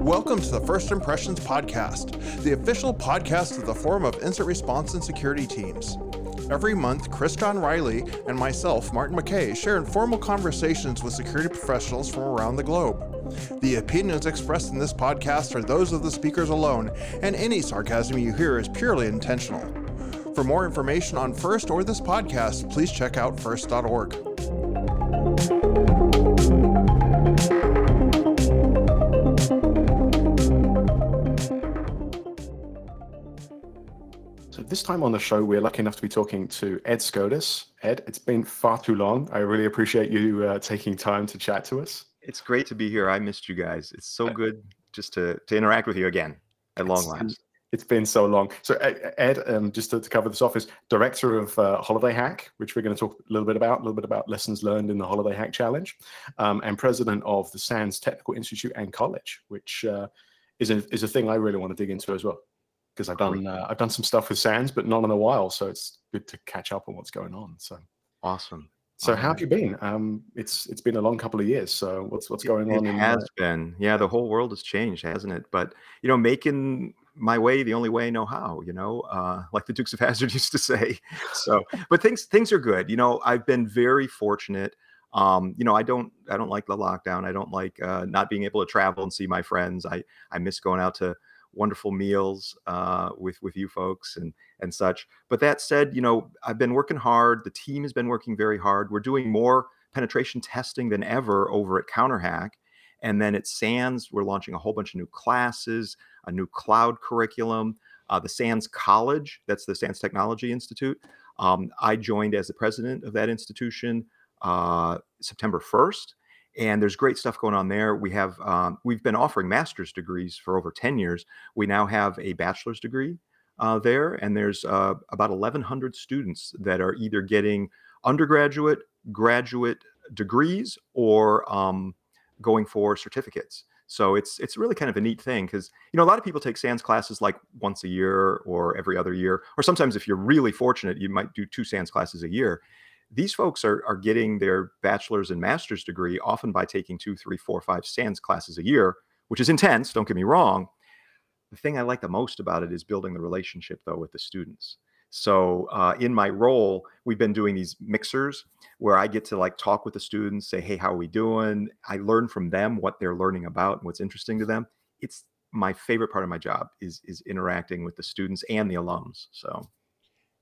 Welcome to the First Impressions Podcast, the official podcast of the Forum of Incident Response and Security Teams. Every month, Chris John Riley and myself, Martin McKay, share informal conversations with security professionals from around the globe. The opinions expressed in this podcast are those of the speakers alone, and any sarcasm you hear is purely intentional. For more information on FIRST or this podcast, please check out first.org. So this time on the show, we're lucky enough to be talking to Ed Skoudis. Ed, it's been far too long. I really appreciate you uh, taking time to chat to us. It's great to be here. I missed you guys. It's so good just to to interact with you again at long last. It's been so long. So Ed, um, just to, to, cover this off, is director of uh, Holiday Hack, which we're going to talk a little bit about, a little bit about lessons learned in the Holiday Hack Challenge, um, and president of the SANS Technical Institute and College, which uh, is a is a thing I really want to dig into as well because I've done uh, I've done some stuff with SANS, but not in a while. So it's good to catch up on what's going on. So awesome. So how have you been? Um, it's it's been a long couple of years. So what's what's going it on? It has in, been. Yeah, the whole world has changed, hasn't it? But you know, making my way the only way I know how. You know, uh, like the Dukes of Hazzard used to say. So, but things things are good. You know, I've been very fortunate. Um, you know, I don't I don't like the lockdown. I don't like uh, not being able to travel and see my friends. I I miss going out to wonderful meals uh, with with you folks and and such. But that said, you know, I've been working hard. The team has been working very hard. We're doing more penetration testing than ever over at CounterHack. And then at SANS, we're launching a whole bunch of new classes, a new cloud curriculum. Uh, the SANS College, that's the SANS Technology Institute. Um, I joined as the president of that institution uh, September 1st and there's great stuff going on there. We have um, we've been offering master's degrees for over 10 years. We now have a bachelor's degree uh, there, and there's uh, about 1,100 students that are either getting undergraduate, graduate degrees, or um, going for certificates. So it's it's really kind of a neat thing because you know a lot of people take SANS classes like once a year or every other year, or sometimes if you're really fortunate, you might do two SANS classes a year these folks are, are getting their bachelor's and master's degree often by taking two, three, four, five SANS classes a year, which is intense, don't get me wrong. The thing I like the most about it is building the relationship, though, with the students. So uh, in my role, we've been doing these mixers where I get to like talk with the students, say, "Hey, how are we doing?" I learn from them what they're learning about and what's interesting to them. It's my favorite part of my job is is interacting with the students and the alums. So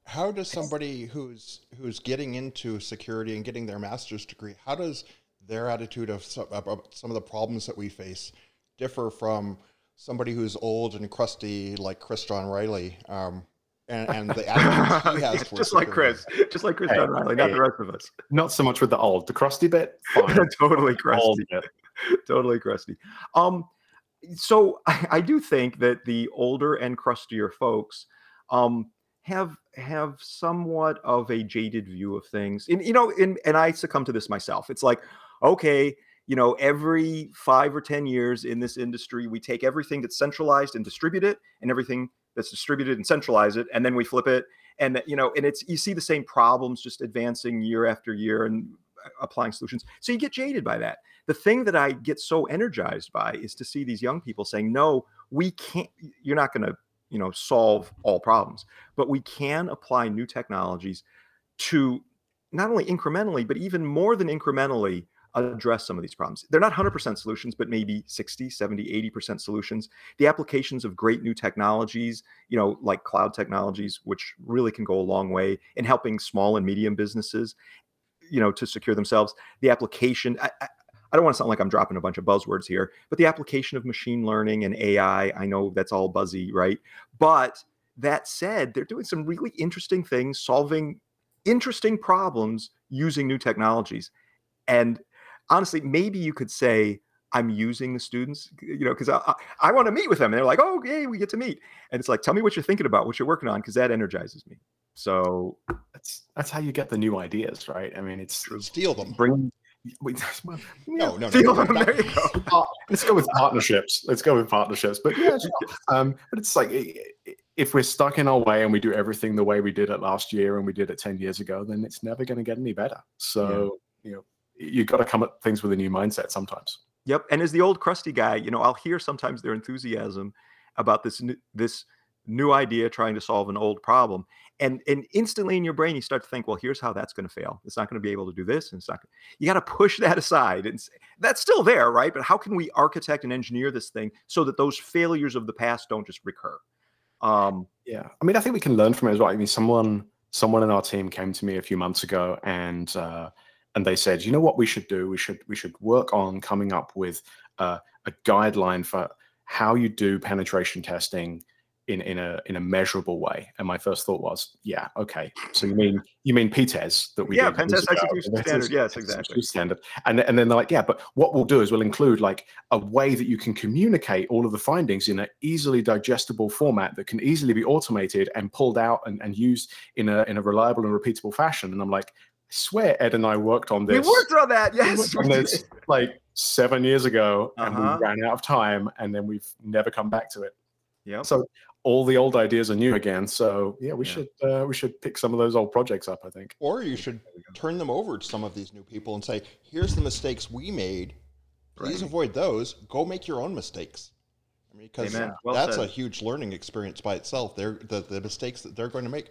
how does somebody who's who's getting into security and getting their master's degree how does their attitude of some, about some of the problems that we face differ from somebody who's old and crusty like chris john riley um, and, and, the attitude he has just like chris just like chris hey, john riley not the rest of us. Not so much with the old the crusty bit? Totally crusty. totally crusty. Um so I, I do think that the older and crustier folks um have have somewhat of a jaded view of things. And you know, and, and I succumb to this myself. It's like, okay, you know, every five or 10 years in this industry, we take everything that's centralized and distribute it, and everything that's distributed and centralize it, and then we flip it. And you know, and it's you see the same problems just advancing year after year and uh, applying solutions. So you get jaded by that. The thing that I get so energized by is to see these young people saying, no, we can't, you're not going to you know solve all problems but we can apply new technologies to not only incrementally but even more than incrementally address some of these problems they're not 100% solutions but maybe 60 70 80% solutions the applications of great new technologies you know like cloud technologies which really can go a long way in helping small and medium businesses you know to secure themselves the application I, I don't want to sound like I'm dropping a bunch of buzzwords here, but the application of machine learning and AI, I know that's all buzzy, right? But that said, they're doing some really interesting things, solving interesting problems using new technologies. And honestly, maybe you could say, I'm using the students, you know, because I, I, I want to meet with them. And they're like, oh, yay, we get to meet. And it's like, tell me what you're thinking about, what you're working on, because that energizes me. So that's that's how you get the new ideas, right? I mean, it's steal them, bring Wait, no, no, no. no. there you go. let's go with partnerships. Let's go with partnerships. But yeah, um, but it's like if we're stuck in our way and we do everything the way we did it last year and we did it 10 years ago, then it's never going to get any better. So, yeah. you know, you got to come at things with a new mindset sometimes. Yep. And as the old crusty guy, you know, I'll hear sometimes their enthusiasm about this new, this new idea trying to solve an old problem. And and instantly in your brain you start to think, well, here's how that's going to fail. It's not going to be able to do this, and it's not. Gonna, you got to push that aside, and that's still there, right? But how can we architect and engineer this thing so that those failures of the past don't just recur? Um, yeah, I mean, I think we can learn from it as well. I mean, someone someone in our team came to me a few months ago, and uh, and they said, you know what we should do? We should we should work on coming up with uh, a guideline for how you do penetration testing in in a in a measurable way. And my first thought was, yeah, okay. So you mean you mean PTES that we yeah, execution standard. Yes, exactly. Standard. And and then they're like, yeah, but what we'll do is we'll include like a way that you can communicate all of the findings in an easily digestible format that can easily be automated and pulled out and, and used in a in a reliable and repeatable fashion. And I'm like, swear Ed and I worked on this. We worked on that, yes. on this like seven years ago, uh-huh. and we uh-huh. ran out of time, and then we've never come back to it. Yeah. So all the old ideas are new again. So yeah, we yeah. should uh, we should pick some of those old projects up. I think. Or you should turn them over to some of these new people and say, "Here's the mistakes we made. Please right. avoid those. Go make your own mistakes." I mean, because well that's said. a huge learning experience by itself. They're the, the mistakes that they're going to make.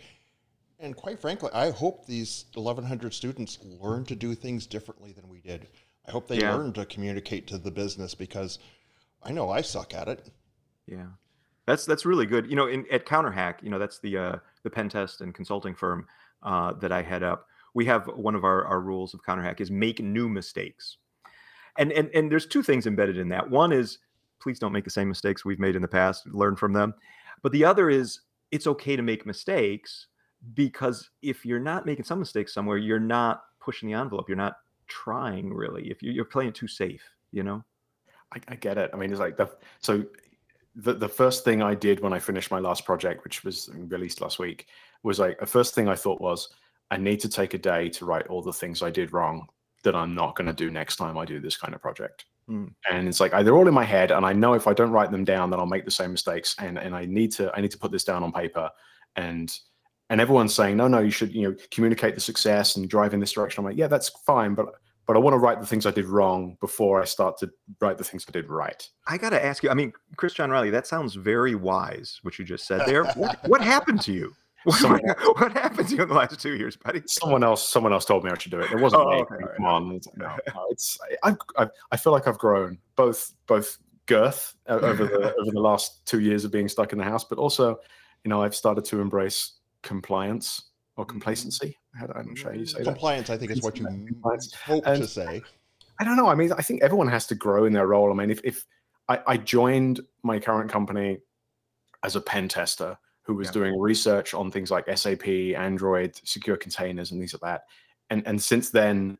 And quite frankly, I hope these 1,100 students learn to do things differently than we did. I hope they yeah. learn to communicate to the business because I know I suck at it. Yeah. That's that's really good. You know, in at CounterHack, you know, that's the uh, the pen test and consulting firm uh, that I head up. We have one of our, our rules of CounterHack is make new mistakes, and and and there's two things embedded in that. One is please don't make the same mistakes we've made in the past. Learn from them, but the other is it's okay to make mistakes because if you're not making some mistakes somewhere, you're not pushing the envelope. You're not trying really. If you're, you're playing it too safe, you know. I, I, get it. I mean, it's like the so the, the first thing I did when I finished my last project, which was released last week, was like the first thing I thought was I need to take a day to write all the things I did wrong that I'm not going to do next time I do this kind of project. Mm. And it's like they're all in my head, and I know if I don't write them down, then I'll make the same mistakes. And and I need to I need to put this down on paper. And and everyone's saying no, no, you should you know communicate the success and drive in this direction. I'm like, yeah, that's fine, but but I want to write the things I did wrong before I start to write the things I did right. I got to ask you. I mean, Chris John Riley, that sounds very wise. What you just said there. what, what happened to you? What, what, happened to you in the last two years, buddy? Someone else. Someone else told me I should do it. It wasn't oh, me. Okay, Come right. on. No, no, it's. I, I. I feel like I've grown both both girth uh, over the over the last two years of being stuck in the house, but also, you know, I've started to embrace compliance or mm-hmm. complacency. I'm not sure you say compliance. That. I think is what you compliance. hope and to say. I don't know. I mean, I think everyone has to grow in their role. I mean, if if I, I joined my current company as a pen tester who was yeah. doing research on things like SAP, Android, secure containers, and things like that, and and since then,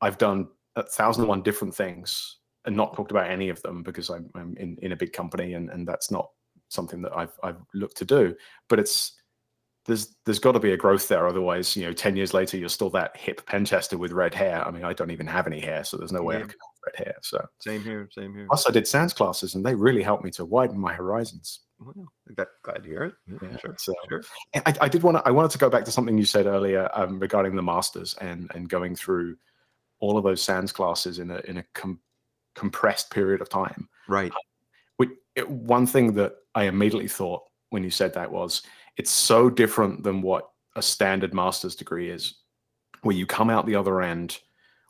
I've done a thousand and one different things and not talked about any of them because I'm, I'm in, in a big company and, and that's not something that I've I've looked to do. But it's there's there's got to be a growth there. Otherwise, you know, ten years later, you're still that hip pen tester with red hair. I mean, I don't even have any hair, so there's no way yeah. I can have red hair. So same here, same here. Plus, I did SANS classes, and they really helped me to widen my horizons. Well, glad to hear it. Yeah, yeah sure, so, sure. I, I, did want to. I wanted to go back to something you said earlier um, regarding the masters and and going through all of those SANS classes in a in a com- compressed period of time. Right. Uh, which, it, one thing that I immediately thought when you said that was it's so different than what a standard master's degree is, where you come out the other end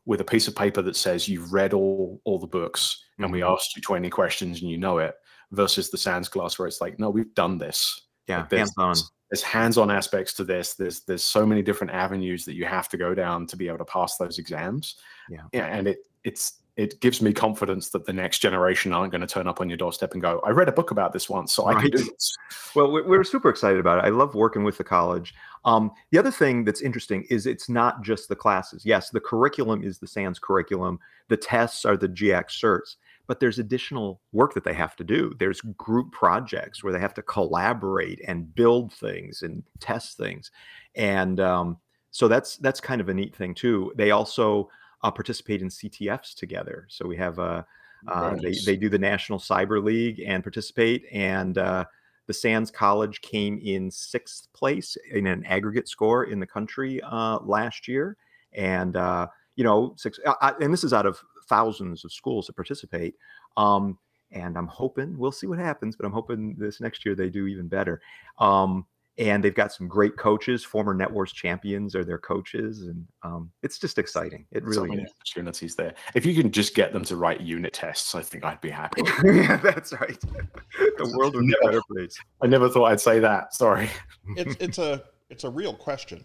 with a piece of paper that says you've read all all the books and we mm-hmm. asked you 20 questions and you know it, versus the SANS class where it's like, no, we've done this. Yeah, like there's, hands-on. There's hands-on aspects to this. There's there's so many different avenues that you have to go down to be able to pass those exams. Yeah, yeah, and it it's it gives me confidence that the next generation aren't going to turn up on your doorstep and go, I read a book about this once, so I can do this. Well, we're super excited about it. I love working with the college. Um, the other thing that's interesting is it's not just the classes. Yes, the curriculum is the SANS curriculum, the tests are the GIAC certs, but there's additional work that they have to do. There's group projects where they have to collaborate and build things and test things. And um, so that's that's kind of a neat thing too. They also uh, participate in CTFs together. So we have a uh, nice. they they do the National Cyber League and participate, and uh, the SANS College came in sixth place in an aggregate score in the country uh, last year, and uh, you know, six, and this is out of thousands of schools that participate. Um, and I'm hoping we'll see what happens, but I'm hoping this next year they do even better. Um, and they've got some great coaches. Former NetWars champions are their coaches, and um, it's just exciting. It really so is. opportunities there. If you can just get them to write unit tests, I think I'd be happy. yeah, that's right. the world would be a better place. I never thought I'd say that. Sorry. It's it's a it's a real question,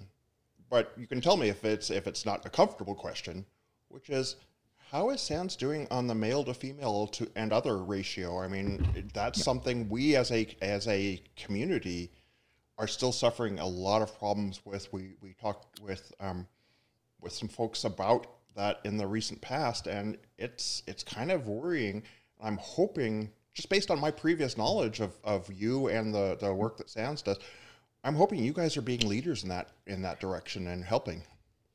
but you can tell me if it's if it's not a comfortable question, which is how is SANS doing on the male to female to and other ratio? I mean, that's yeah. something we as a as a community are still suffering a lot of problems with. We we talked with um, with some folks about that in the recent past, and it's it's kind of worrying. I'm hoping, just based on my previous knowledge of, of you and the, the work that SANS does, I'm hoping you guys are being leaders in that in that direction and helping.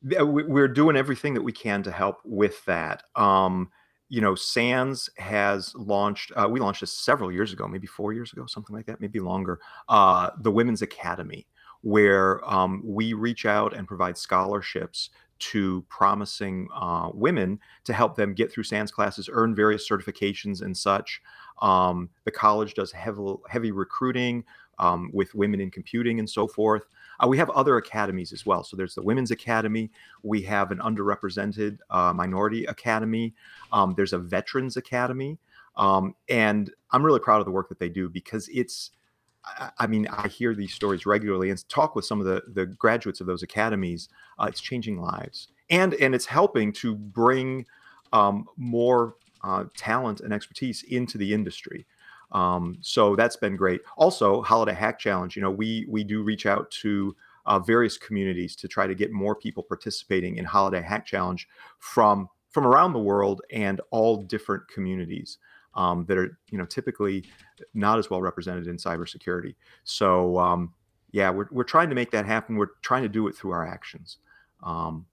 We're doing everything that we can to help with that. Um, you know, SANS has launched, uh, we launched this several years ago, maybe four years ago, something like that, maybe longer, uh, the Women's Academy, where um, we reach out and provide scholarships to promising uh, women to help them get through SANS classes, earn various certifications and such. Um, the college does heavy, heavy recruiting um, with women in computing and so forth. Uh, we have other academies as well. So there's the Women's Academy. We have an underrepresented uh, minority academy. Um, there's a Veterans Academy. Um, and I'm really proud of the work that they do because it's, I, mean, I hear these stories regularly and talk with some of the, the graduates of those academies. Uh, it's changing lives. And, and it's helping to bring um, more uh, talent and expertise into the industry. Um, so that's been great. Also, Holiday Hack Challenge. You know, we we do reach out to uh, various communities to try to get more people participating in Holiday Hack Challenge from from around the world and all different communities um, that are you know typically not as well represented in cybersecurity. So um, yeah, we're we're trying to make that happen. We're trying to do it through our actions. Um,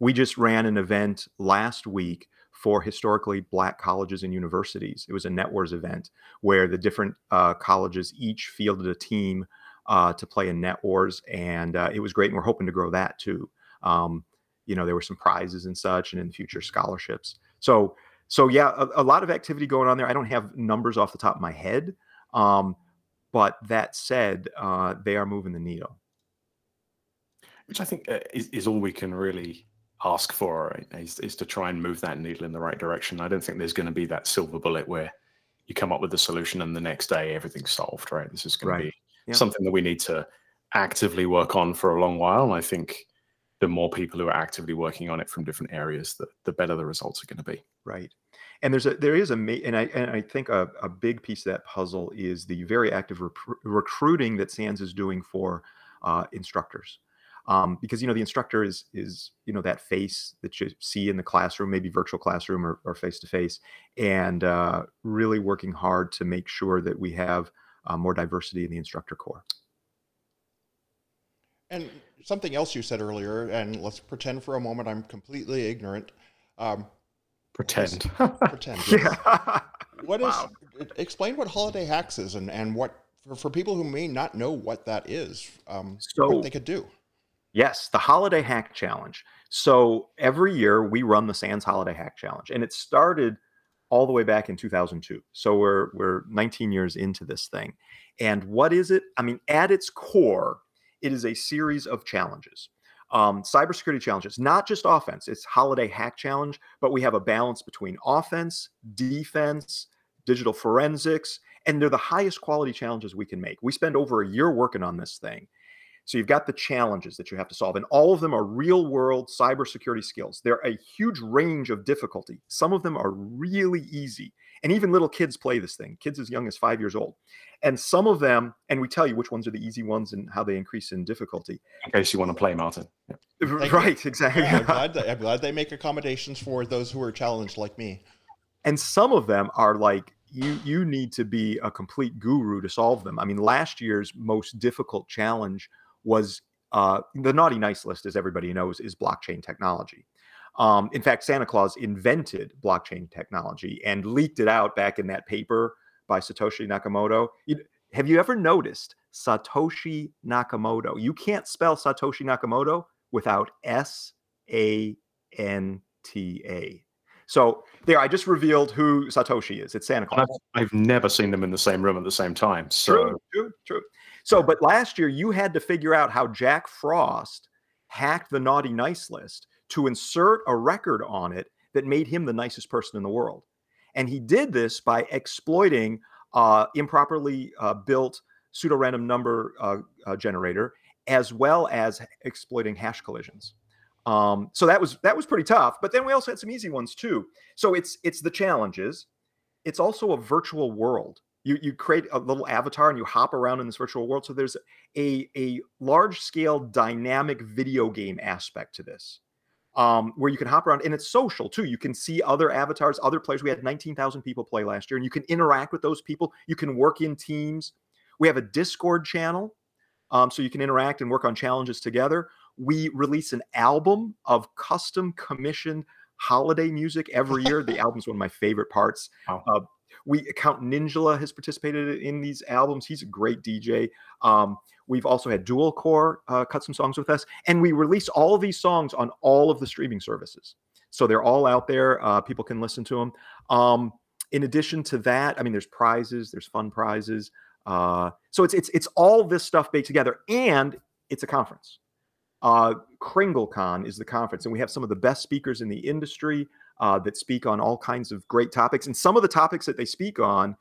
we just ran an event last week for historically black colleges and universities. It was a NetWars event where the different uh, colleges each fielded a team uh, to play in NetWars, and uh, it was great. And we're hoping to grow that too. Um, you know, there were some prizes and such, and in the future scholarships. So, so yeah, a, a, lot of activity going on there. I don't have numbers off the top of my head, um, but that said, uh, they are moving the needle. Which I think uh, is, is all we can really ask for right, is, is to try and move that needle in the right direction. I don't think there's going to be that silver bullet where you come up with the solution and the next day everything's solved, right? This is going right. to be yeah. something that we need to actively work on for a long while. And I think the more people who are actively working on it from different areas, the, the better the results are going to be. Right. And there's a there is a and I and I think a, a big piece of that puzzle is the very active rec- recruiting that SANS is doing for uh, instructors um, because you know the instructor is is you know that face that you see in the classroom, maybe virtual classroom or face to face, and uh, really working hard to make sure that we have uh, more diversity in the instructor corps. And something else you said earlier, and let's pretend for a moment I'm completely ignorant. Um, pretend. pretend. Yeah. What is? Wow. Explain what holiday hacks is, and and what for, for people who may not know what that is, um, so, what they could do. Yes, the Holiday Hack Challenge. So every year we run the SANS Holiday Hack Challenge, and it started all the way back in 2002. So we're we're 19 years into this thing. And what is it? I mean, at its core, it is a series of challenges. Um, cybersecurity challenges, not just offense. It's holiday hack challenge, but we have a balance between offense, defense, digital forensics, and they're the highest quality challenges we can make. We spend over a year working on this thing, so you've got the challenges that you have to solve, and all of them are real world cybersecurity skills. They're a huge range of difficulty. Some of them are really easy. And even little kids play this thing, kids as young as five years old. And some of them, and we tell you which ones are the easy ones and how they increase in difficulty. In case you want to play, Martin. Right, exactly. Yeah, I'm, glad that, I'm glad they make accommodations for those who are challenged like me. And some of them are like you you need to be a complete guru to solve them. I mean, last year's most difficult challenge was uh, the naughty nice list, as everybody knows, is blockchain technology. Um, in fact, Santa Claus invented blockchain technology and leaked it out back in that paper by Satoshi Nakamoto. Have you ever noticed Satoshi Nakamoto? You can't spell Satoshi Nakamoto without S A N T A. So there, I just revealed who Satoshi is. It's Santa Claus. I've, I've, never seen them in the same room at the same time. So true, true, true. So, but last year you had to figure out how Jack Frost hacked the naughty nice list to insert a record on it that made him the nicest person in the world. And he did this by exploiting uh, improperly uh, built pseudo random number uh, uh, generator as well as exploiting hash collisions. Um, so that was that was pretty tough. But then we also had some easy ones too. So it's it's the challenges. It's also a virtual world. You you create a little avatar and you hop around in this virtual world. So there's a a large scale dynamic video game aspect to this. Um, where you can hop around and it's social too. You can see other avatars, other players. We had 19,000 people play last year, and you can interact with those people. You can work in teams. We have a Discord channel, um, so you can interact and work on challenges together we release an album of custom commissioned holiday music every year. the album's one of my favorite parts. Wow. Uh, we Count Ninja has participated in these albums. He's a great DJ. Um, we've also had Dual Core uh, cut some songs with us, and we release all of these songs on all of the streaming services. So they're all out there. Uh, people can listen to them. Um, in addition to that, I mean, there's prizes, there's fun prizes. Uh, so it's it's it's all this stuff baked together, and it's a conference. Uh, KringleCon is the conference, and we have some of the best speakers in the industry uh, that speak on all kinds of great topics. And some of the topics that they speak on,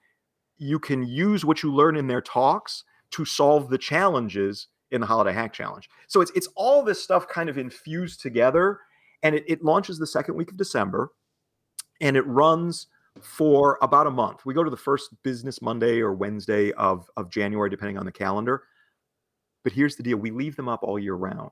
you can use what you learn in their talks to solve the challenges in the Holiday Hack Challenge. So it's it's all this stuff kind of infused together, and it, it launches the second week of December, and it runs for about a month. We go to the first business Monday or Wednesday of, of January, depending on the calendar. But here's the deal we leave them up all year round.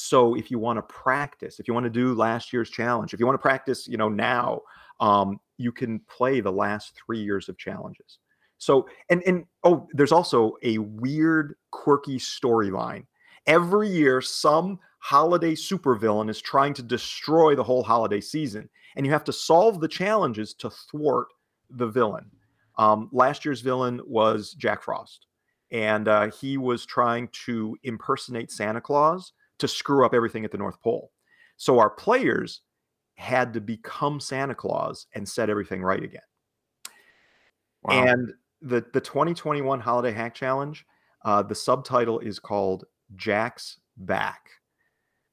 So if you want to practice, if you want to do last year's challenge, if you want to practice, you know, now, um, you can play the last three years of challenges. So and and oh, there's also a weird, quirky storyline. Every year, some holiday supervillain is trying to destroy the whole holiday season, and you have to solve the challenges to thwart the villain. Um, last year's villain was Jack Frost, and uh, he was trying to impersonate Santa Claus to screw up everything at the North Pole. So our players had to become Santa Claus and set everything right again. Wow. And the the 2021 Holiday Hack Challenge, uh, the subtitle is called Jack's Back.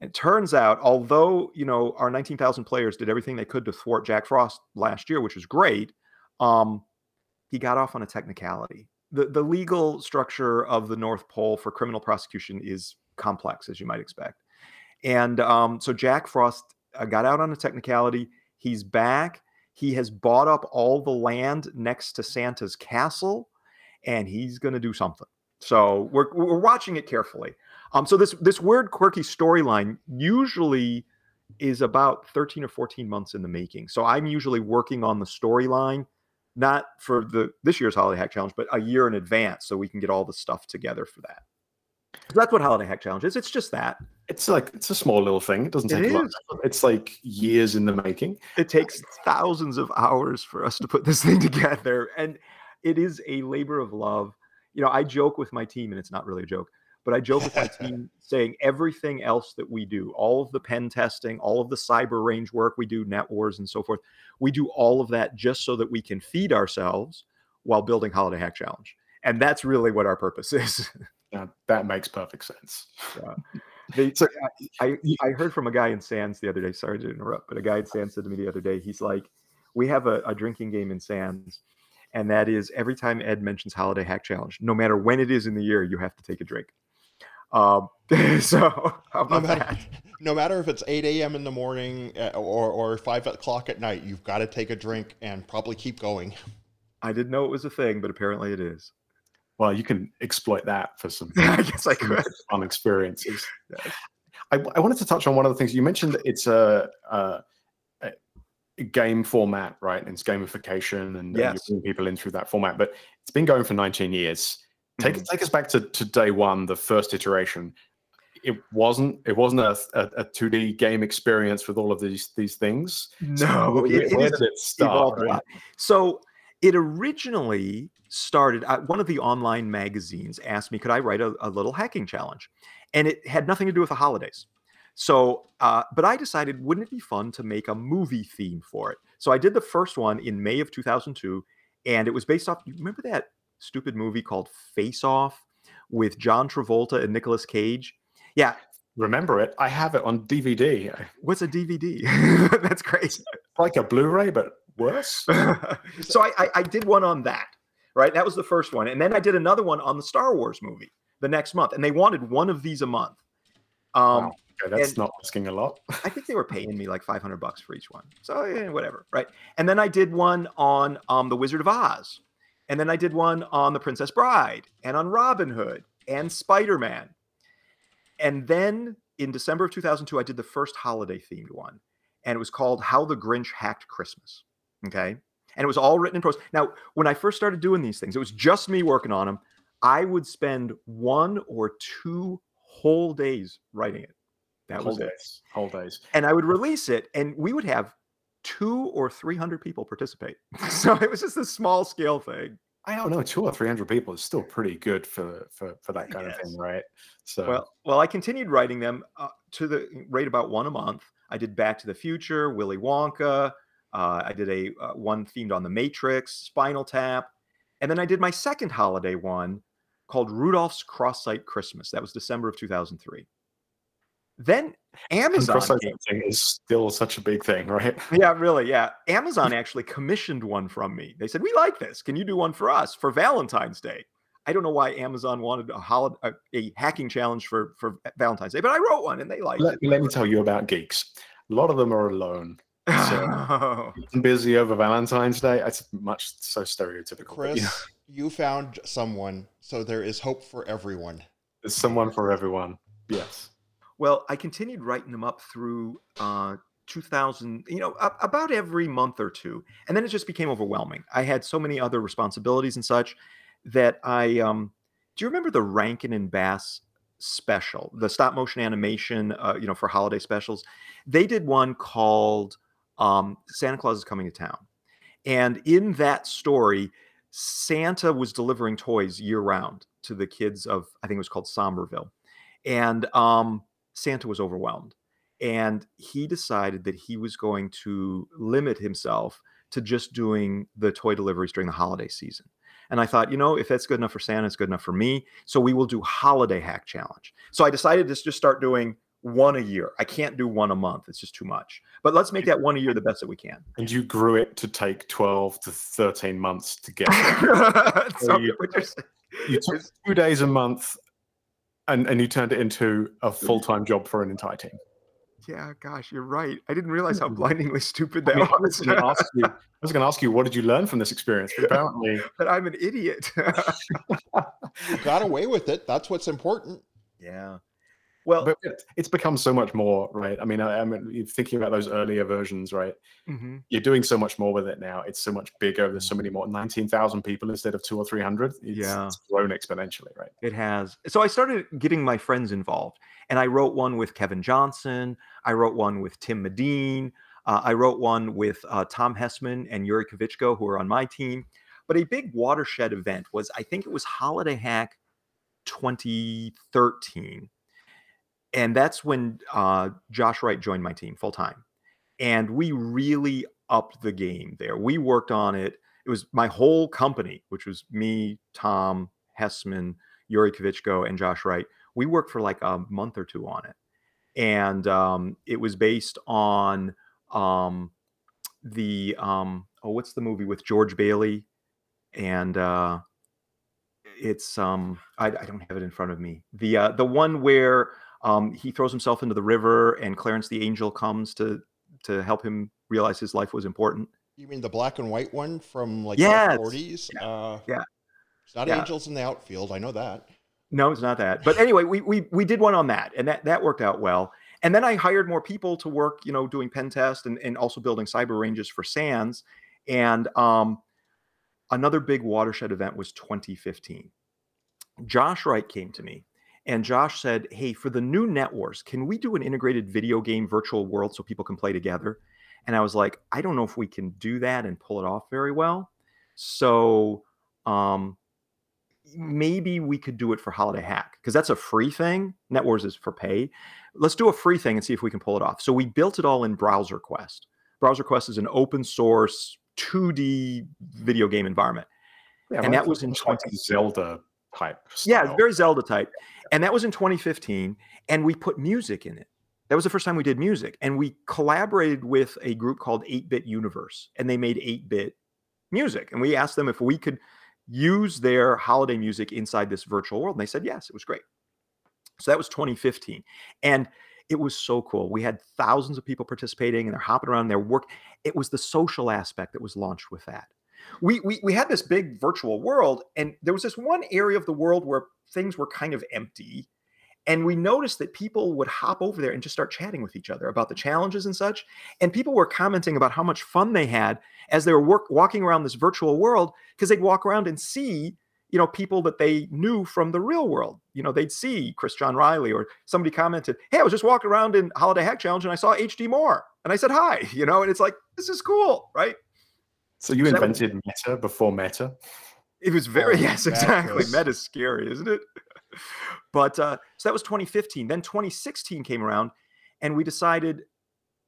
It turns out, although you know our 19,000 players did everything they could to thwart Jack Frost last year, which was great, um, he got off on a technicality. The the legal structure of the North Pole for criminal prosecution is complex as you might expect. And um, so Jack Frost uh, got out on a technicality. He's back. He has bought up all the land next to Santa's castle, and he's going to do something. So we're we're watching it carefully. Um, so this this weird quirky storyline usually is about 13 or 14 months in the making. So I'm usually working on the storyline, not for the this year's holiday hack challenge, but a year in advance, so we can get all the stuff together for that. That's what Holiday Hack Challenge is. It's just that. It's like it's a small little thing. It doesn't take it a lot. It's like years in the making. It takes thousands of hours for us to put this thing together, and it is a labor of love. You know, I joke with my team, and it's not really a joke, but I joke with my team saying everything else that we do, all of the pen testing, all of the cyber range work we do, net wars and so forth, we do all of that just so that we can feed ourselves while building Holiday Hack Challenge. And that's really what our purpose is. Yeah, that makes perfect sense. Yeah. They, so, I, I heard from a guy in SANS the other day. Sorry to interrupt, but a guy in SANS said to me the other day, he's like, "We have a, a drinking game in SANS, and that is every time Ed mentions Holiday Hack Challenge, no matter when it is in the year, you have to take a drink." Um, so no matter, no matter if it's 8 a.m. in the morning uh, or, or 5 o'clock at night, you've got to take a drink and probably keep going. I didn't know it was a thing, but apparently it is. Well, you can exploit that for some. I guess I could. Fun experiences. I, I, wanted to touch on one of the things you mentioned. That it's a, a, a, game format, right? And it's gamification, and, yes. and you bring people in through that format. But it's been going for 19 years. Take mm-hmm. take us back to, to day one, the first iteration. It wasn't it wasn't a, a, 2D game experience with all of these these things. No, so it, where did it start? Right? So it originally started. Uh, one of the online magazines asked me, could I write a, a, little hacking challenge? And it had nothing to do with the holidays. So, uh, but I decided, wouldn't it be fun to make a movie theme for it? So I did the first one in May of 2002, and it was based off. You remember that stupid movie called Face Off with John Travolta and Nicolas Cage? Yeah, remember it. I have it on DVD. What's a DVD? That's crazy. like a Blu-ray, but worse. so I, I, I, did one on that, right? That was the first one, and then I did another one on the Star Wars movie the next month, and they wanted one of these a month. Um, wow. Okay, that's not asking a lot. I think they were paying me like 500 bucks for each one. So yeah, whatever, right? And then I did one on um, the Wizard of Oz, and then I did one on the Princess Bride, and on Robin Hood, and Spider Man, and then in December of 2002, I did the first holiday themed one, and it was called How the Grinch Hacked Christmas. Okay. And it was all written in prose. Now, when I first started doing these things, it was just me working on them. I would spend one or two whole days writing it. That whole was days, it. Whole days. And I would release it, and we would have two or 300 people participate. so it was just a small scale thing. I don't know, two or three hundred people is still pretty good for for for that kind yes. of thing, right? So well, well, I continued writing them uh, to the rate about one a month. I did Back to the Future, Willy Wonka. Uh, I did a uh, one themed on the Matrix, Spinal Tap, and then I did my second holiday one called Rudolph's Cross-Site Christmas. That was December of two thousand three. Then Amazon came. is still such a big thing, right? Yeah, really. Yeah. Amazon actually commissioned one from me. They said, "We like this. Can you do one for us for Valentine's Day?" I don't know why Amazon wanted a holiday, a, a hacking challenge for for Valentine's Day, but I wrote one and they liked let, it. Let me tell you about geeks. A lot of them are alone. So busy over Valentine's Day. It's much so stereotypical. Chris, you, know. you found someone, so there is hope for everyone. There's someone for everyone. Yes. Well, I continued writing them up through uh, 2000, you know, about every month or two. And then it just became overwhelming. I had so many other responsibilities and such that I, um, do you remember the Rankin and Bass special, the stop motion animation, uh, you know, for holiday specials? They did one called um, Santa Claus is Coming to Town. And in that story, Santa was delivering toys year round to the kids of, I think it was called Somerville. And um, Santa was overwhelmed. And he decided that he was going to limit himself to just doing the toy deliveries during the holiday season. And I thought, you know, if that's good enough for Santa, it's good enough for me. So we will do holiday hack challenge. So I decided to just start doing one a year. I can't do one a month. It's just too much. But let's make that one a year the best that we can. And you grew it to take 12 to 13 months to get so you, you took two days a month and and you turned it into a full time job for an entire team. Yeah, gosh, you're right. I didn't realize how mm. blindingly stupid that I mean, was. I was going to ask you, what did you learn from this experience? But apparently, that I'm an idiot. you got away with it. That's what's important. Yeah. Well, but it's become so much more, right? I mean, I, mean, thinking about those earlier versions, right? Mm-hmm. You're doing so much more with it now. It's so much bigger. There's so many more, 19,000 people instead of two or 300. It's, yeah. it's grown exponentially, right? It has. So I started getting my friends involved. And I wrote one with Kevin Johnson. I wrote one with Tim Medin. Uh, I wrote one with uh, Tom Hessman and Yori Kvitchko, who are on my team. But a big watershed event was, I think it was Holiday Hack 2013 and that's when uh, Josh Wright joined my team full time, and we really upped the game there. We worked on it. It was my whole company, which was me, Tom Hessman, Yori Kvitchko, and Josh Wright. We worked for like a month or two on it, and um, it was based on um, the um, oh, what's the movie with George Bailey, and uh, it's um, I, I don't have it in front of me. The uh, the one where um, he throws himself into the river, and Clarence the Angel comes to to help him realize his life was important. You mean the black and white one from like yes. the 40s? Yeah. Uh, yeah. It's not yeah. Angels in the Outfield. I know that. No, it's not that. But anyway, we we we did one on that, and that that worked out well. And then I hired more people to work, you know, doing pen test and, and also building cyber ranges for SANS. And um, another big watershed event was 2015. Josh Wright came to me and Josh said, Hey, for the new Net Wars, can we do an integrated video game virtual world so people can play together? And I was like, I don't know if we can do that and pull it off very well. So um, maybe we could do it for Holiday Hack because that's a free thing. NetWars is for pay. Let's do a free thing and see if we can pull it off. So we built it all in Browser Quest. Browser Quest is an open source 2D video game environment. Yeah, and that was in 20 like Zelda type. Yeah, style. very Zelda type. And that was in 2015. And we put music in it. That was the first time we did music. And we collaborated with a group called 8 Bit Universe, and they made 8 bit music. And we asked them if we could use their holiday music inside this virtual world. And they said yes, it was great. So that was 2015. And it was so cool. We had thousands of people participating and they're hopping around their work. It was the social aspect that was launched with that. We, we we had this big virtual world, and there was this one area of the world where things were kind of empty. And we noticed that people would hop over there and just start chatting with each other about the challenges and such. And people were commenting about how much fun they had as they were work, walking around this virtual world because they'd walk around and see you know people that they knew from the real world you know they'd see chris john riley or somebody commented hey i was just walking around in holiday hack challenge and i saw hd moore and i said hi you know and it's like this is cool right So you So that invented Meta before Meta. It was very Oh, yes, exactly. was- Meta's scary, isn't it? But uh, so that was 2015. Then 2016 came around, and we decided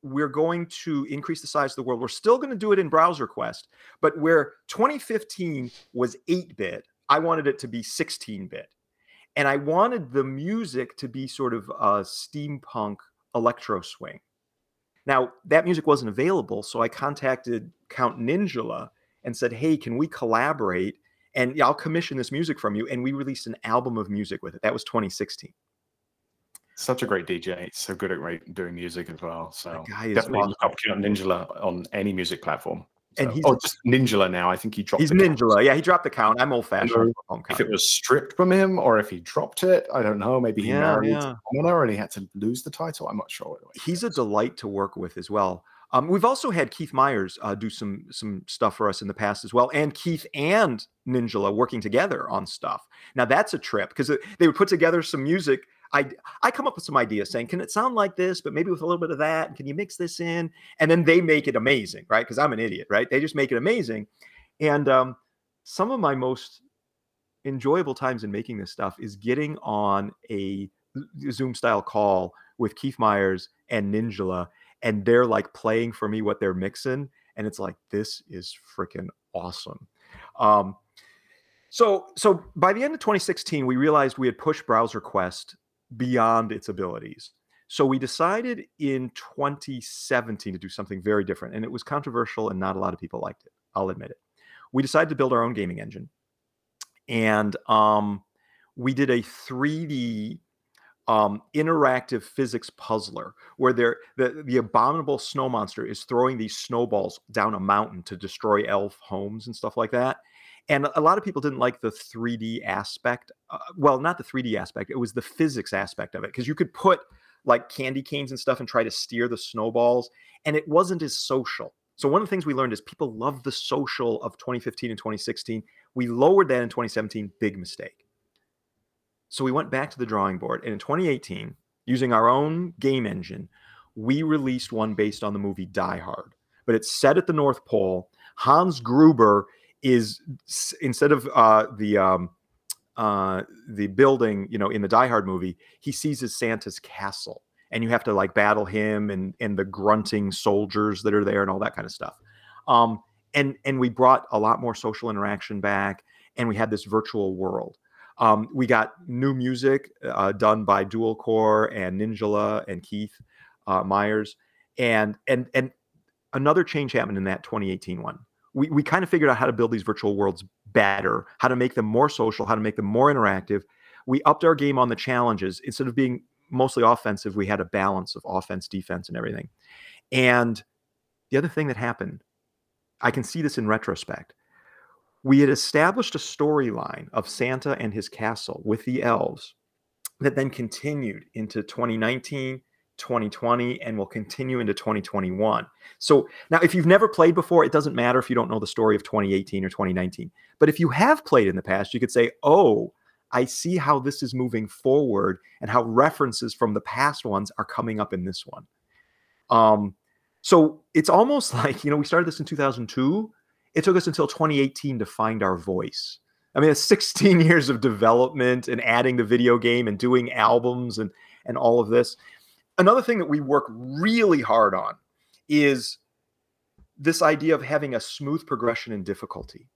we're going to increase the size of the world. We're still going to do it in Browser Quest, but where 2015 was 8-bit, I wanted it to be 16-bit, and I wanted the music to be sort of a steampunk electro swing. Now that music wasn't available, so I contacted Count Ninjula and said, "Hey, can we collaborate?" and I'll commission this music from you. And we released an album of music with it. That was 2016. Such a great DJ. He's so good at doing music as well. So definitely look up Count Ninjula on any music platform. And So- he's- oh, just Ninjula now. I think he dropped. He's. Ninjula. Yeah, he dropped the count. I'm old fashioned. If it was stripped from him or if he dropped it, I don't know. Maybe he Yeah, married yeah. Honor and he had to lose the title. I'm not sure. He's a delight to work with as well. Um, we've also had Keith Myers uh, do some some stuff for us in the past as well, and Keith and Ninjula working together on stuff. Now that's a trip because they would put together some music. I I come up with some ideas saying, can it sound like this, but maybe with a little bit of that? Can you mix this in? And then they make it amazing, right? Because I'm an idiot, right? They just make it amazing. And um, some of my most enjoyable times in making this stuff is getting on a Zoom style call with Keith Myers and Ninjula, and they're like playing for me what they're mixing, and it's like this is freaking awesome. Um, so so by the end of 2016, we realized we had pushed Browser Quest beyond its abilities. So we decided in 2017 to do something very different, and it was controversial, and not a lot of people liked it. I'll admit it. We decided to build our own gaming engine, and um, we did a 3D um, interactive physics puzzler where the, the abominable snow monster is throwing these snowballs down a mountain to destroy elf homes and stuff like that. And a lot of people didn't like the 3D aspect. Uh, well, not the 3D aspect, it was the physics aspect of it because you could put like candy canes and stuff and try to steer the snowballs, and it wasn't as social. So, one of the things we learned is people love the social of 2015 and 2016. We lowered that in 2017, big mistake. So we went back to the drawing board, and in 2018, using our own game engine, we released one based on the movie Die Hard. But it's set at the North Pole. Hans Gruber is instead of uh, the um, uh, the building, you know, in the Die Hard movie, he seizes Santa's castle, and you have to like battle him and and the grunting soldiers that are there and all that kind of stuff. Um, and and we brought a lot more social interaction back, and we had this virtual world. Um, we got new music uh, done by Dual Core and Ninjula and Keith uh, Myers, and and and another change happened in that 2018 one. We we kind of figured out how to build these virtual worlds better, how to make them more social, how to make them more interactive. We upped our game on the challenges instead of being mostly offensive. We had a balance of offense, defense, and everything. And the other thing that happened, I can see this in retrospect we had established a storyline of Santa and his castle with the elves that then continued into 2019, 2020, and will continue into 2021. So now, if you've never played before, it doesn't matter if you don't know the story of 2018 or 2019. But if you have played in the past, you could say, oh, I see how this is moving forward and how references from the past ones are coming up in this one. Um, so it's almost like, you know, we started this in 2002 It took us until 2018 to find our voice. I mean, it's 16 years of development and adding the video game and doing albums and and all of this. Another thing that we work really hard on is this idea of having a smooth progression in difficulty.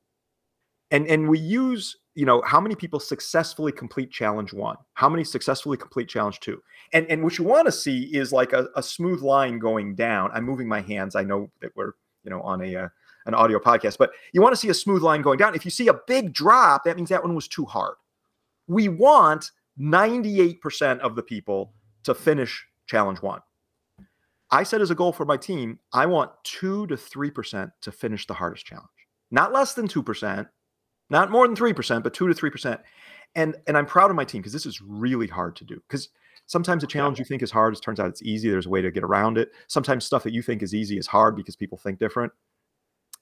And and we use, you know, how many people successfully complete challenge 1? How many successfully complete challenge 2? And and what you want to see is like a, a smooth line going down. I'm moving my hands. I know that we're, you know, on a uh, an audio podcast, but you want to see a smooth line going down. If you see a big drop, that means that one was too hard. We want 98% of the people to finish challenge one. I set as a goal for my team, I want two to 3% to finish the hardest challenge. Not less than 2%, not more than 3%, but two to 3%. And, and I'm proud of my team because this is really hard to do. Because sometimes a challenge you think is hard, it turns out it's easy. There's a way to get around it. Sometimes stuff that you think is easy is hard because people think different.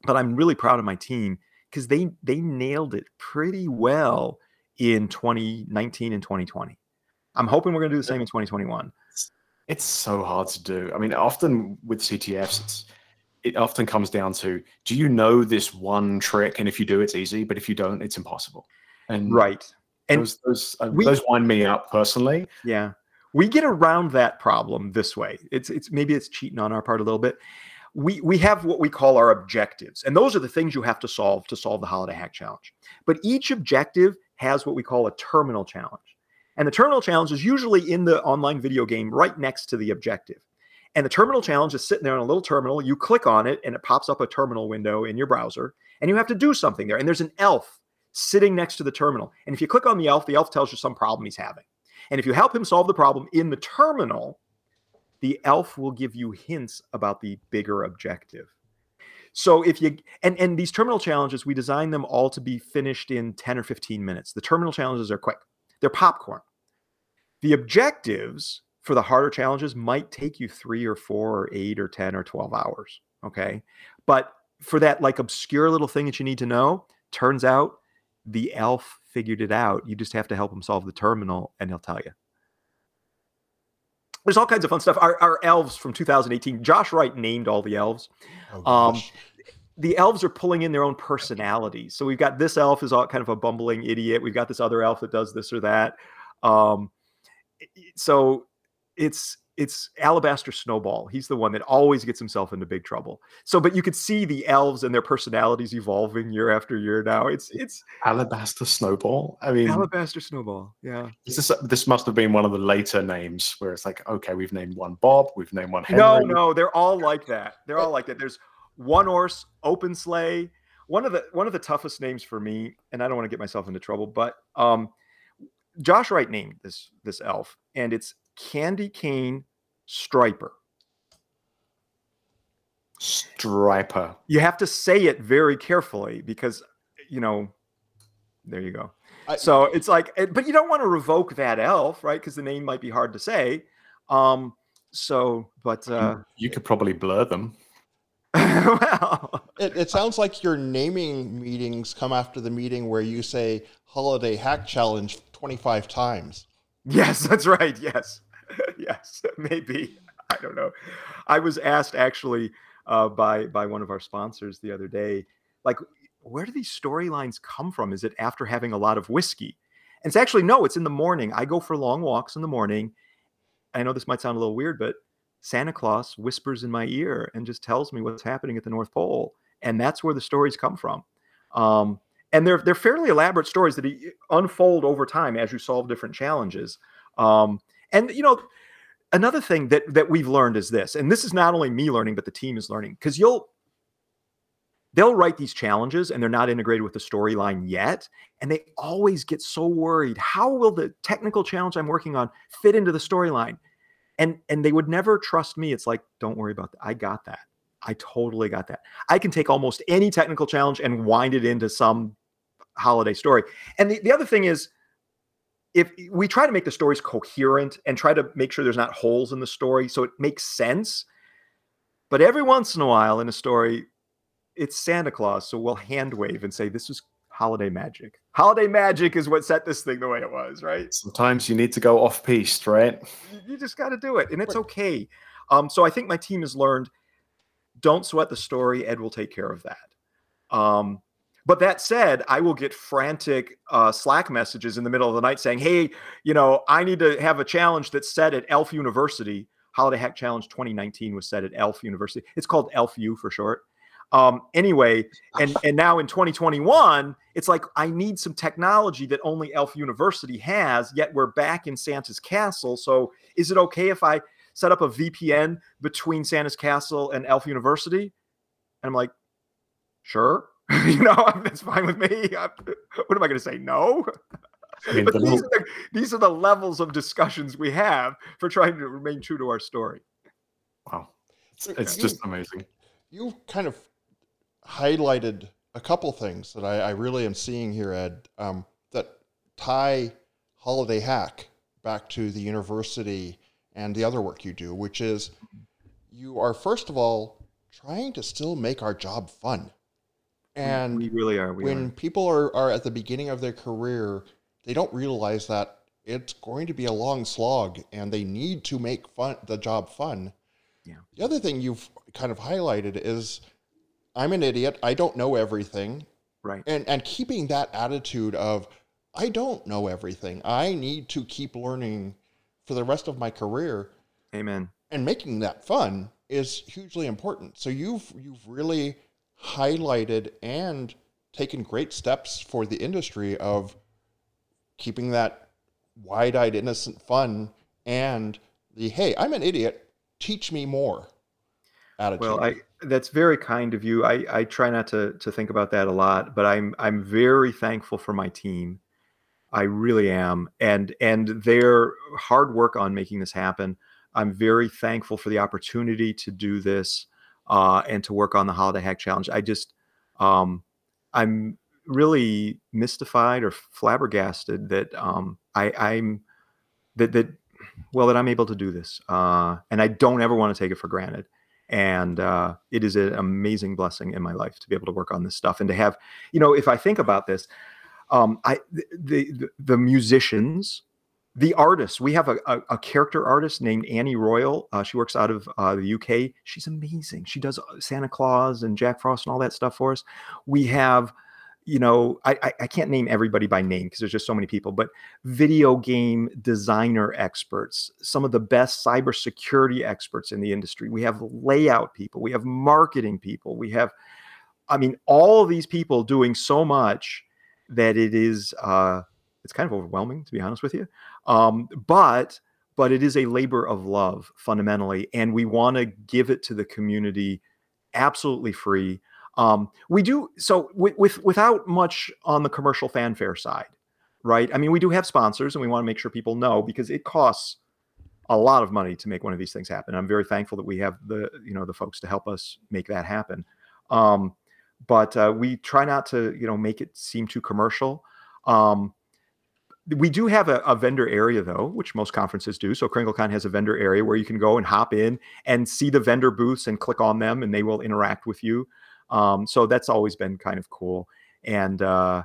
But I'm really proud of my team because they they nailed it pretty well in 2019 and 2020. I'm hoping we're going to do the same in 2021. It's so hard to do. I mean, often with CTFs, it's it often comes down to do you know this one trick? And if you do it's easy but if you don't it's impossible. And right. And those those, uh, we, those wind me up personally. Yeah. We get around that problem this way. It's it's maybe it's cheating on our part a little bit we we have what we call our objectives and those are the things you have to solve to solve the holiday hack challenge but each objective has what we call a terminal challenge and the terminal challenge is usually in the online video game right next to the objective. And the terminal challenge is sitting there on a little terminal. You click on it and it pops up a terminal window in your browser and you have to do something there. And there's an elf sitting next to the terminal. And if you click on the elf, the elf tells you some problem he's having. And if you help him solve the problem in the terminal, the elf will give you hints about the bigger objective. So if you and and these terminal challenges, we design them all to be finished in 10 or 15 minutes. The terminal challenges are quick. They're popcorn. The objectives for the harder challenges might take you three or four or eight or 10 or 12 hours. Okay. But for that like obscure little thing that you need to know, turns out the elf figured it out. You just have to help him solve the terminal and he'll tell you. There's all kinds of fun stuff. Our, our elves from 2018, Josh Wright named all the elves. Oh, um, the elves are pulling in their own personalities. So we've got this elf is all kind of a bumbling idiot. We've got this other elf that does this or that. Um, so it's it's Alabaster Snowball. He's the one that always gets himself into big trouble. So, but you could see the elves and their personalities evolving year after year. Now it's it's Alabaster Snowball. I mean, Alabaster Snowball. Yeah. This this must have been one of the later names where it's like, okay, we've named one Bob, we've named one Henry. No, no, they're all like that. They're all like that. There's one horse, open sleigh. One of the one of the toughest names for me, and I don't want to get myself into trouble, but um, Josh Wright named this this elf, and it's Candy Cane Striper. Striper. You have to say it very carefully because you know. There you go. I, so it's like, eh, but you don't want to revoke that elf, right? Because the name might be hard to say. Um, so, but uh, you, you could probably blur them. well, it, it sounds like your naming meetings come after the meeting where you say holiday hack challenge 25 times. Yes, that's right. Yes. yes, maybe. I don't know. I was asked actually uh, by by one of our sponsors the other day, like, where do these storylines come from? Is it after having a lot of whiskey? And it's actually no, it's in the morning. I go for long walks in the morning. I know this might sound a little weird, but Santa Claus whispers in my ear and just tells me what's happening at the North Pole, and that's where the stories come from. Um, and they're they're fairly elaborate stories that unfold over time as you solve different challenges. Um, and you know, another thing that that we've learned is this, and this is not only me learning, but the team is learning because you'll they'll write these challenges and they're not integrated with the storyline yet and they always get so worried how will the technical challenge i'm working on fit into the storyline? And and they would never trust me. It's like don't worry about that. I got that. I totally got that. I can take almost any technical challenge and wind it into some holiday story. And the, the other thing is, if we try to make the stories coherent and try to make sure there's not holes in the story so it makes sense, but every once in a while in a story, it's Santa Claus. So we'll hand wave and say, This is holiday magic. Holiday magic is what set this thing the way it was, right? Sometimes you need to go off piste, right? You just got to do it, and it's okay. Um, so I think my team has learned don't sweat the story. Ed will take care of that. Um, but that said, I will get frantic uh, Slack messages in the middle of the night saying, "Hey, you know, I need to have a challenge that's set at Elf University. Holiday Hack Challenge 2019 was set at Elf University. It's called ELFU for short. Um, anyway, and and now in 2021, it's like I need some technology that only Elf University has. Yet we're back in Santa's Castle. So is it okay if I set up a VPN between Santa's Castle and Elf University? And I'm like, sure. you know, that's fine with me. what am I going to say? No. I mean, but the these, are the, these are the levels of discussions we have for trying to remain true to our story. Wow, it's, it's you, just amazing. You kind of highlighted a couple things that I, I really am seeing here, Ed, um, that tie Holiday Hack back to the university and the other work you do, which is you are first of all trying to still make our job fun. And we really are. We when are. people are, are at the beginning of their career, they don't realize that it's going to be a long slog and they need to make fun the job fun. Yeah. The other thing you've kind of highlighted is I'm an idiot. I don't know everything. Right. And and keeping that attitude of I don't know everything. I need to keep learning for the rest of my career. Amen. And making that fun is hugely important. So you've you've really highlighted and taken great steps for the industry of keeping that wide-eyed innocent fun and the hey i'm an idiot. Teach me more attitude. Well i that's very kind of you. I i try not to to think about that a lot but i'm i'm very thankful for my team. I really am. And and their hard work on making this happen. I'm very thankful for the opportunity to do this uh, and to work on the Holiday Hack Challenge. I just, um, I'm really mystified or flabbergasted that um, I, I'm that that well that I'm able to do this, uh, and I don't ever want to take it for granted. And uh, it is an amazing blessing in my life to be able to work on this stuff and to have, you know, if I think about this, um, I the, the the musicians the artists we have a, a, a, character artist named annie royal. Uh, she works out of uh, the uk she's amazing. She does uh, santa claus and jack frost and all that stuff for us. We have you know i, I can't name everybody by name because there's just so many people but video game designer experts some of the best cybersecurity experts in the industry. We have layout people. We have marketing people. We have i mean all these people doing so much that it is uh, it's kind of overwhelming to be honest with you um, but but it is a labor of love fundamentally and we want to give it to the community absolutely free. Um, we do so with, with without much on the commercial fanfare side right? I mean we do have sponsors and we want to make sure people know because it costs a lot of money to make one of these things happen. I'm very thankful that we have the you know the folks to help us make that happen. Um, but uh, we try not to you know make it seem too commercial. Um, we do have a, a, vendor area though, which most conferences do. So KringleCon has a vendor area where you can go and hop in and see the vendor booths and click on them, and they will interact with you. Um, so that's always been kind of cool. And uh,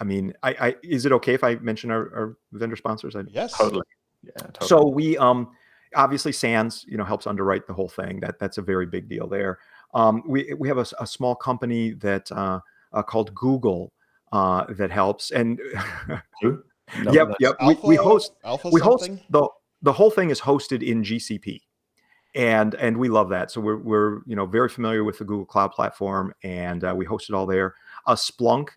I mean, I, I, is it okay if I mention our, our vendor sponsors? I, yes, totally. Yeah, totally. So we um, obviously SANS, you know, helps underwrite the whole thing. That that's a very big deal there. Um, we we have a, a small company that uh, uh, called Google uh, that helps and. No, yep, yep. Alpha, we, we, host Alpha we host the the whole thing is hosted in GCP, and and we love that. So we're we're you know very familiar with the Google Cloud platform, and uh, we host it all there. Uh, Splunk,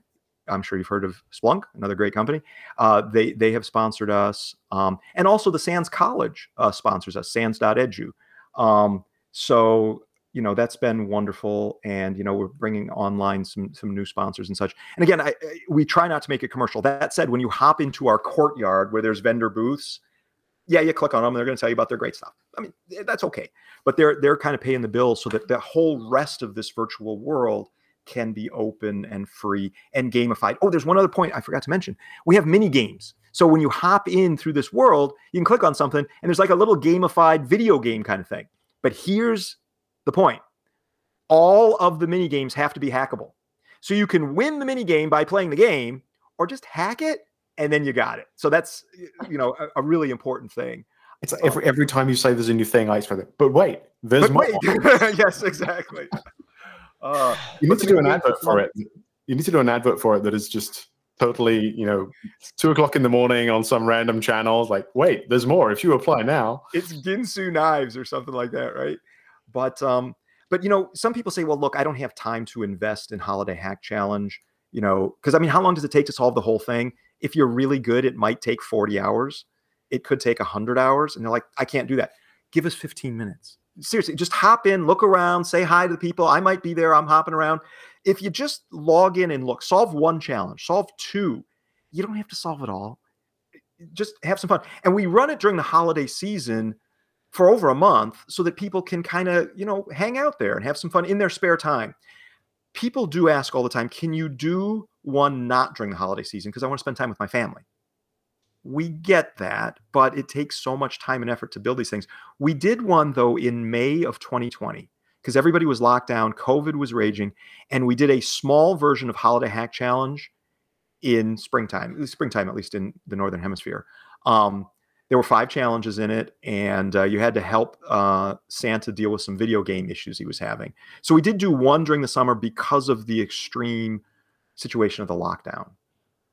I'm sure you've heard of Splunk, another great company. Uh, they they have sponsored us, um, and also the SANS College uh, sponsors us, SANS.edu. Um, so you know that's been wonderful and you know we're bringing online some some new sponsors and such. And again I, we try not to make it commercial. That said when you hop into our courtyard where there's vendor booths yeah you click on them they're going to tell you about their great stuff. I mean eh, that's okay. But they're they're kind of paying the bill so that the whole rest of this virtual world can be open and free and gamified. Oh there's one other point i forgot to mention. We have mini games. So when you hop in through this world you can click on something and there's like a little gamified video game kind of thing. But here's the point. All of the mini games have to be hackable. So you can win the mini game by playing the game or just hack it and then you got it. So that's you know a, a really important thing. It's like every every time you say there's a new thing, I expect it. But wait, there's but more. Wait. yes, exactly. Uh, You need to do an advert for it. You need to do an advert for it that is just totally, you know, two o'clock in the morning on some random channel. Like, wait, there's more. If you apply now, it's Ginsu knives or something like that, right? But um, but you know, some people say, well, look, I don't have time to invest in Holiday Hack Challenge, you know, because I mean, how long does it take to solve the whole thing? If you're really good, it might take 40 hours. It could take 100 hours. And they're like, I can't do that. Give us 15 minutes. Seriously, just hop in, look around, say hi to the people. I might be there. I'm hopping around. If you just log in and look, solve one challenge, solve two, you don't have to solve it all. Just have some fun. And we run it during the holiday season for over a month so that people can kind of, you know, hang out there and have some fun in their spare time. People do ask all the time, can you do one not during the holiday season? Because I want to spend time with my family. We get that, but it takes so much time and effort to build these things. We did one though in May of 2020 because everybody was locked down, COVID was raging, and we did a small version of Holiday Hack Challenge in springtime, springtime at least in the northern hemisphere. Um, there were five challenges in it, and uh, you had to help uh, Santa deal with some video game issues he was having. So we did do one during the summer because of the extreme situation of the lockdown.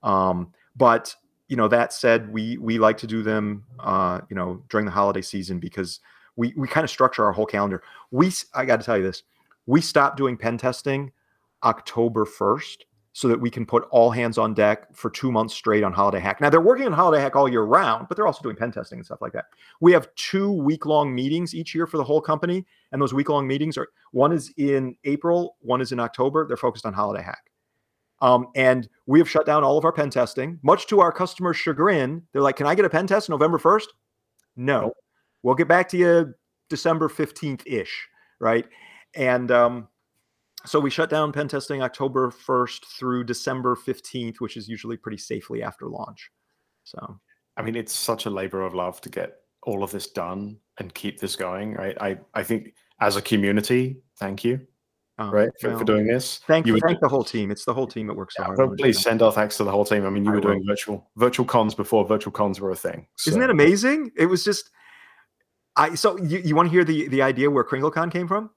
Um, but you know, that said, we we like to do them, uh, you know, during the holiday season because we we kind of structure our whole calendar. We I got to tell you this, we stopped doing pen testing October first so that we can put all hands on deck for two months straight on Holiday Hack. Now they're working on Holiday Hack all year round, but they're also doing pen testing and stuff like that. We have two week long meetings each year for the whole company, and those week long meetings are one is in April, one is in October. They're focused on Holiday Hack. Um, and we have shut down all of our pen testing, much to our customers' chagrin. They're like, "Can I get a pen test November 1st? No, we'll get back to you December 15th ish, right? And um, so we shut down pen testing October 1st through December 15th, which is usually pretty safely after launch. So I mean, it's such a labor of love to get all of this done and keep this going, right? I, I think as a community, thank you, um, right, for, for doing this. Thank, you thank the whole team. It's the whole team that works so Yeah, hard. please send our thanks to the whole team. I mean, you I were doing virtual virtual cons before virtual cons were a thing. Isn't that amazing? It was just, I so you, you want to hear the the idea where KringleCon came from?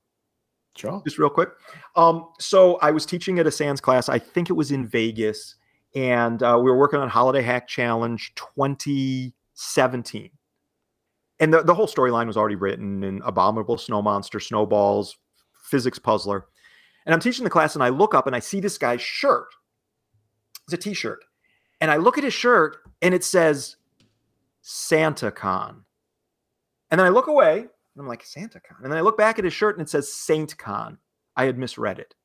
Sure. just real quick. Um, so I was teaching at a SANS class. I think it was in Vegas, and uh, we were working on Holiday Hack Challenge 2017. And the, the whole storyline was already written in Abominable Snow Monster, Snowballs, Physics Puzzler. And I'm teaching the class, and I look up and I see this guy's shirt. It's a t shirt. And I look at his shirt, and it says SantaCon. And then I look away, and I'm like, SantaCon. And then I look back at his shirt and it says SaintCon. I had misread it.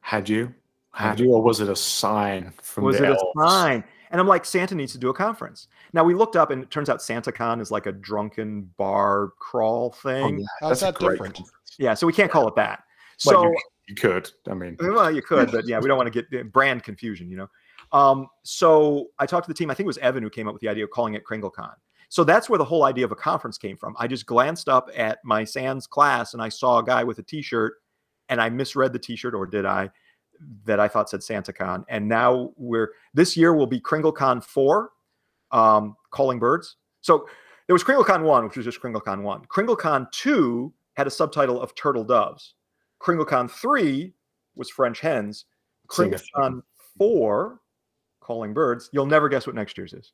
Had you? Had Had you, or was it a sign from Was the it a sign? And I'm like, Santa needs to do a conference. Now we looked up and it turns out SantaCon is like a drunken bar crawl Oh, thing. yeah, How's that's that different? conference. Yeah, so we can't call it that. Well, So you, you could. I mean, well, you could, but yeah, we don't want to get uh, brand confusion, you know. Um, so I talked to the team. I think it was Evan who came up with the idea of calling it KringleCon. So that's where the whole idea of a conference came from. I just glanced up at my SANS class and I saw a guy with a T-shirt, and I misread the T-shirt, or did I? That I thought said SantaCon, and now we're this year will be KringleCon four, um, calling birds. So there was KringleCon one, which was just KringleCon one. KringleCon two had a subtitle of turtle doves. KringleCon three was French hens. KringleCon four, calling birds. You'll never guess what next year's is.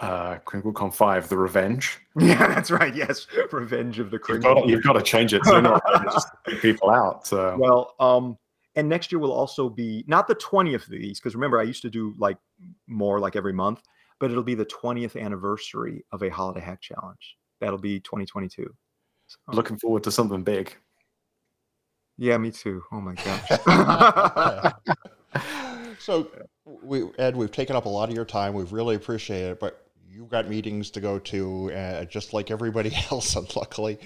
Uh, KringleCon five, the Revenge. Yeah, that's right. Yes, Revenge of the You've Kringle. got, you've got to change it to not just people out. So. Well, um, and next year will also be not the 20th of these, because remember, I used to do like more like every month, but it'll be the 20th anniversary of a holiday hack challenge. That'll be 2022. So, Looking forward to something big. yeah, me too. Oh my gosh. so, we, Ed, we've taken up a lot of your time. We've really appreciated it, but you've got meetings to go to, uh, just like everybody else, unluckily.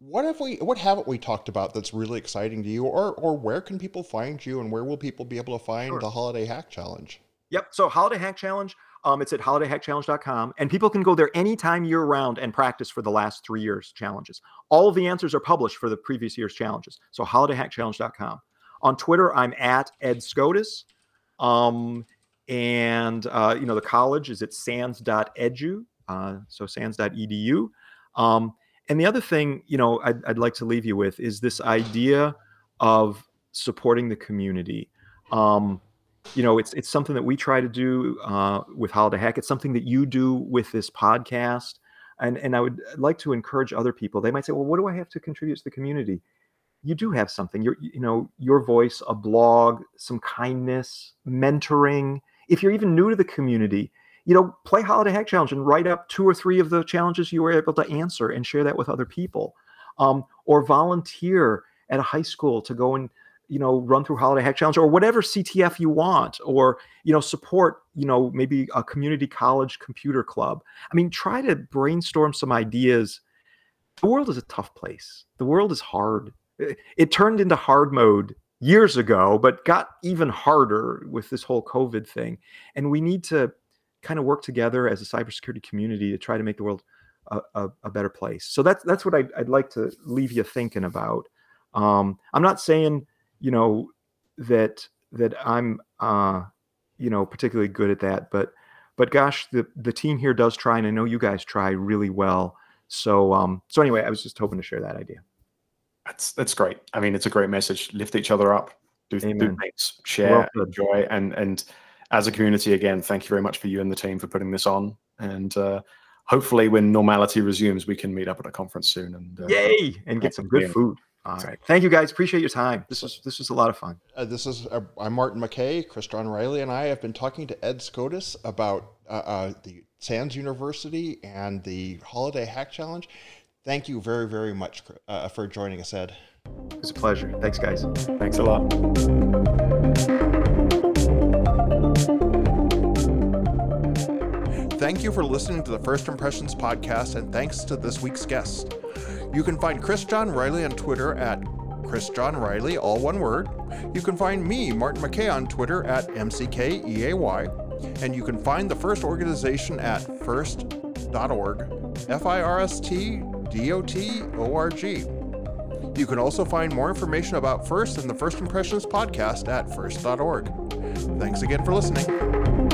What have we? What haven't we talked about that's really exciting to you, or or where can people find you, and where will people be able to find Sure. the Holiday Hack Challenge? Yep. So Holiday Hack Challenge, um, it's at holidayhackchallenge.com, and people can go there anytime year round and practice for the last three years challenges. All of the answers are published for the previous year's challenges. So holidayhackchallenge.com. On Twitter, I'm at Ed Skoudis. Um, and uh, you know, the college is at sans.edu, uh, so sans.edu. Um, and the other thing, you know, I'd, I'd like to leave you with is this idea of supporting the community. Um, you know, it's it's something that we try to do uh, with Holiday Hack. It's something that you do with this podcast, and and I would like to encourage other people. They might say, "Well, what do I have to contribute to the community?" You do have something. You're, you know, your voice, a blog, some kindness, mentoring. If you're even new to the community, you know, play Holiday Hack Challenge and write up two or three of the challenges you were able to answer and share that with other people, um, or volunteer at a high school to go and you know run through holiday hack challenge or whatever ctf you want or you know support you know maybe a community college computer club. I mean try to brainstorm some ideas. The world is a tough place. The world is hard. It, turned into hard mode years ago but got even harder with this whole covid thing. And we need to kind of work together as a cybersecurity community to try to make the world a, a, a better place. So that's that's what I'd, I'd like to leave you thinking about. Um, i'm not saying you know that that I'm uh you know particularly good at that but but gosh the the team here does try and I know you guys try really well. So um so anyway I was just hoping to share that idea that's that's great I mean it's a great message lift each other up do, do things share well enjoy and and as a community again thank you very much for you and the team for putting this on and uh hopefully when normality resumes we can meet up at a conference soon and uh, yay and get some good food all right. Thank you guys. Appreciate your time. This is this was a lot of fun. Uh, this is uh, I'm Martin McKeay. Chris John Riley and I have been talking to Ed Skoudis about uh, uh the SANS University and the Holiday Hack Challenge. Thank you very very much uh, for joining us, Ed. It's a pleasure. Thanks, guys. Thanks a lot. Thank you for listening to the First Impressions podcast, and thanks to this week's guest. You can find Chris John Riley on Twitter at Chris John Riley, all one word. You can find me, Martin McKeay, on Twitter at MCKEAY. And you can find the FIRST organization at first.org, F I R S T D O T O R G. You can also find more information about FIRST and the First Impressions podcast at first.org. Thanks again for listening.